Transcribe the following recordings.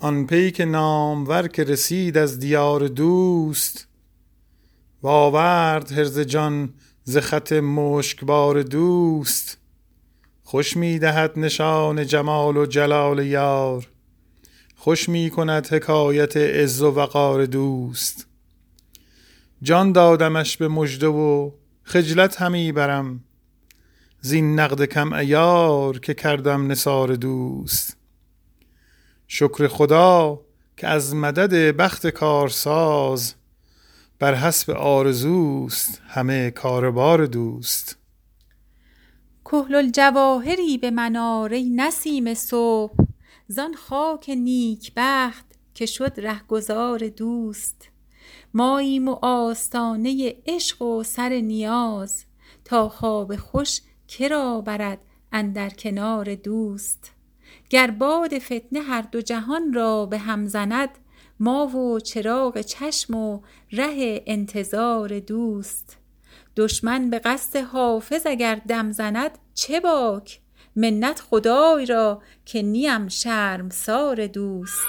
آن پیک نامور که رسید از دیار دوست و آورد حرز جان ز خط مشکبار دوست. خوش می دهد نشان جمال و جلال یار خوش می کند حکایت عز و وقار دوست. جان دادمش به مژده و خجلت همی برم زین نقد کم عیار که کردم نثار دوست. شکر خدا که از مدد بخت کارساز بر حسب آرزوست همه کاربار دوست. کحل الجواهری به من آر ای نسیم صبح زان خاک نیکبخت که شد رهگذار دوست. ماییم و آستانه عشق و سر نیاز تا خواب خوش که را برد اندر کنار دوست. گر باد فتنه هر دو جهان را به هم زند ما و چراغ چشم و ره انتظار دوست. دشمن به قصد حافظ اگر دم زند چه باک؟ منت خدای را که نیم شرمسار دوست.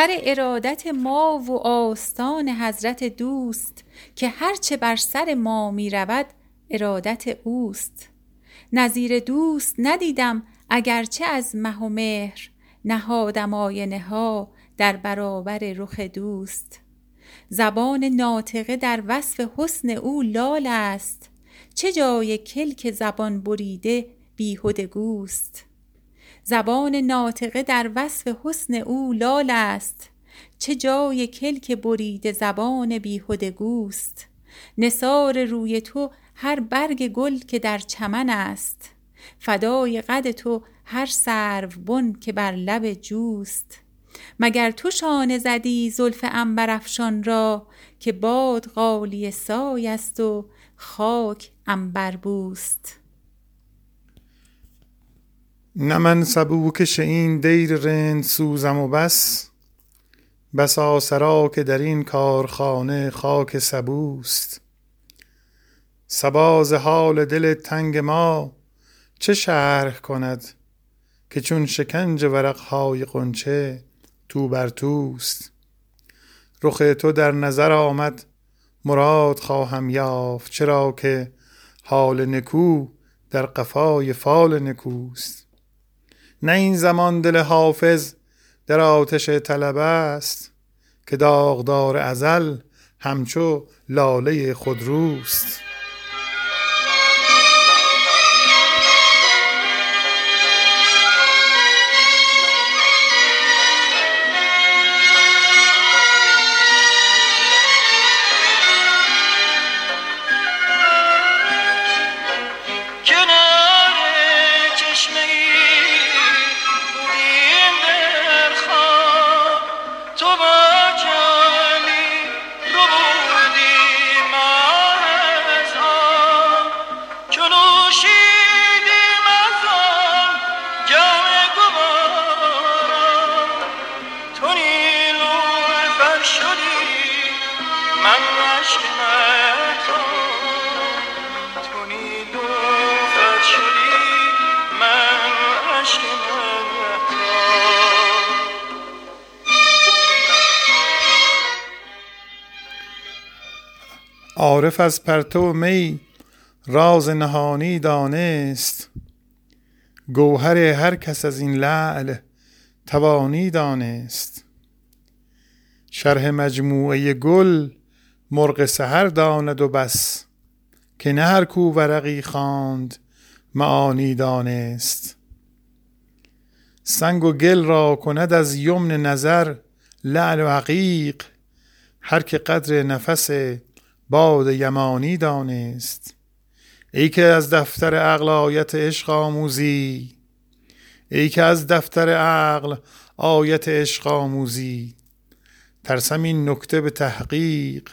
سر ارادت ما و آستان حضرت دوست که هرچه بر سر ما می رود ارادت اوست. نظیر دوست ندیدم اگرچه از مه و مهر نهادم آینه ها در برابر رخ دوست. زبان ناطقه در وصف حسن او لال است. چه جای کلک زبان بریده بیهده گوست. زبان ناطقه در وصف حسن او لال است. چه جای کلک بریده زبان بیهده گوست. نثار روی تو هر برگ گل که در چمن است. فدای قد تو هر سروبن که بر لب جوست. مگر تو شانه زدی زلف عنبرافشان را که باد غالیه سای است و خاک عنبربوست نه من سبوکش این دیر رند سوزم و بس. بسا سرا که در این کارخانه خاک سبوست. صبا ز حال دل تنگ ما چه شرح کند که چون شکنج ورقهای غنچه تو بر توست. رخ تو در نظر آمد مراد خواهم یافت چرا که حال نکو در قفای فال نکوست. نه این زمان دل حافظ در آتش طلب است که داغدار ازل همچو لاله خودروست. عارف از پرتو می راز نهانی دانست. گوهر هر کس از این لعل توانی دانست. شرح مجموعه گل مرغ سحر داند و بس که نه هر کو ورقی خواند معانی دانست. سنگ و گل را کند از یمن نظر لعل و عقیق هر که قدر نفس باد یمانی دانست. ای که از دفتر عقل آیت عشق آموزی ای که از دفتر عقل آیت عشق آموزی. ترسم این نکته به تحقیق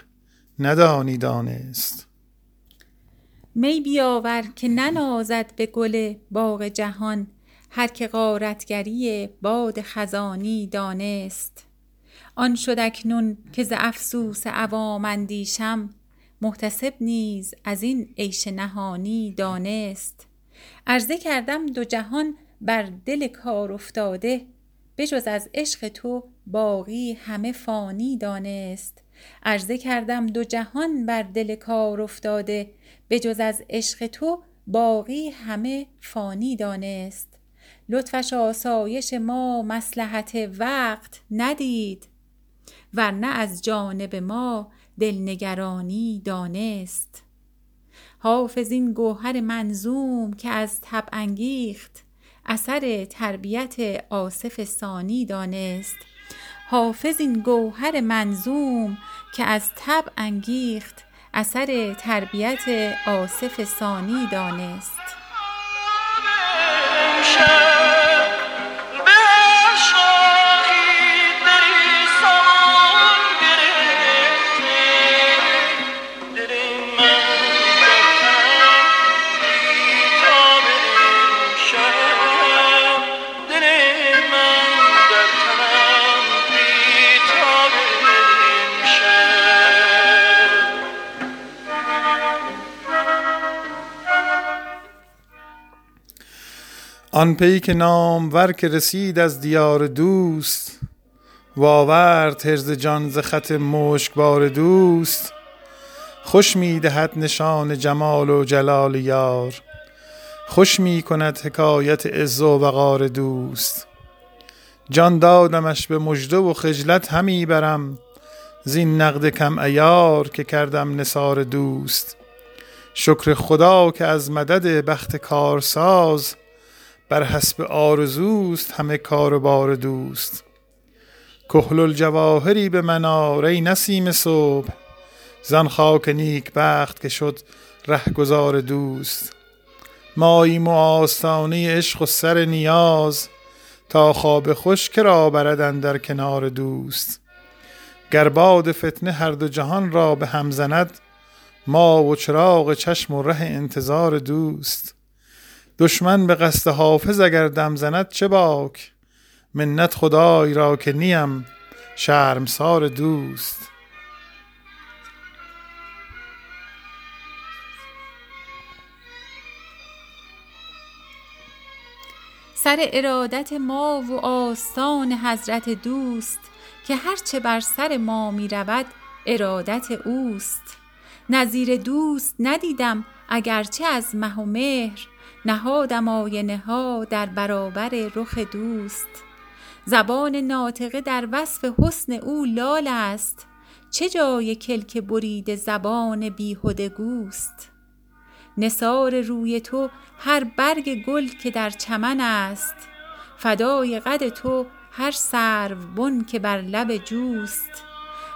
ندانی دانست. می بیاور که ننازد به گل باغ جهان هر که غارتگری باد خزانی دانست. آن شد اکنون که ز افسوس عوام اندیشم محتسب نیز از این عیش نهانی دانست. عرضه کردم دو جهان بر دل کار افتاده بجز از عشق تو باقی همه فانی دانست. عرضه کردم دو جهان بر دل کار افتاده بجز از عشق تو باقی همه فانی دانست. لطفش آسایش ما مصلحت وقت ندید ورنه از جانب ما دلنگرانی دانست. حافظ این گوهر منظوم که از تب انگیخت اثر تربیت آصف ثانی دانست. حافظ این گوهر منظوم که از تب انگیخت اثر تربیت آصف ثانی دانست. آن پی که نامور که رسید از دیار دوست و آورد حرز جان ز خط مشکبار دوست. خوش می دهد نشان جمال و جلال یار خوش می کند حکایت عز و وقار دوست. جان دادمش به مژده و خجلت همی برم زین نقد کم عیار که کردم نثار دوست. شکر خدا که از مدد بخت کارساز بر حسب آرزوست همه کار و بار دوست. کحل الجواهری به منار ای نسیم صبح زن خاک نیک بخت که شد رهگذار دوست. ماییم و آستانه عشق و سر نیاز تا خواب خوش که را بردن در کنار دوست. گر باد فتنه هر دو جهان را به هم زند ما و چراغ چشم و ره انتظار دوست. دشمن به قصد حافظ اگر دم زند چه باک؟ منت خدای را که نیم شرمسار دوست. سر ارادت ما و آستان حضرت دوست که هرچه بر سر ما می رود ارادت اوست. نظیر دوست ندیدم اگرچه از مه و مهر نهادم آینه ها در برابر رخ دوست. زبان ناطقه در وصف حسن او لال است. چه جای کلک برید زبان بیهده گوست؟ نثار روی تو هر برگ گل که در چمن است. فدای قد تو هر سرو بن که بر لب جوست.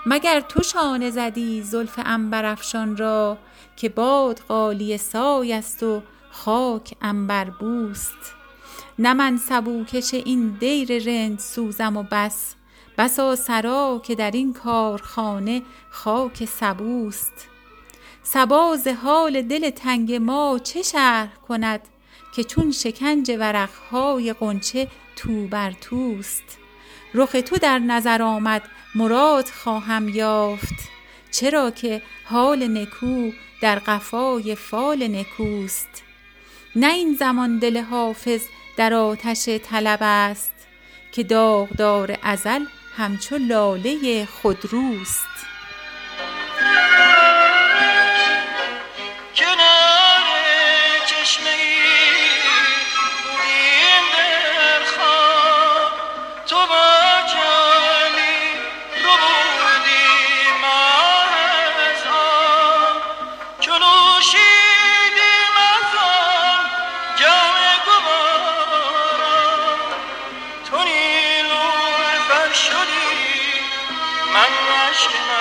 مگر تو شانه زدی زلف عنبرافشان را که باد غالیه سای است و خاک بوست. نه من سبوکش این دیر رند سوزم و بس. بسا سرا که در این کارخانه خاک سبوست. سباز حال دل تنگ ما چه شرح کند که چون شکنج ورقهای قنچه تو بر توست. رخ تو در نظر آمد مراد خواهم یافت. چرا که حال نکو در قفای فال نکوست. نه این زمان دل حافظ در آتش طلب است که داغدار ازل همچو لاله خودروست. Krishna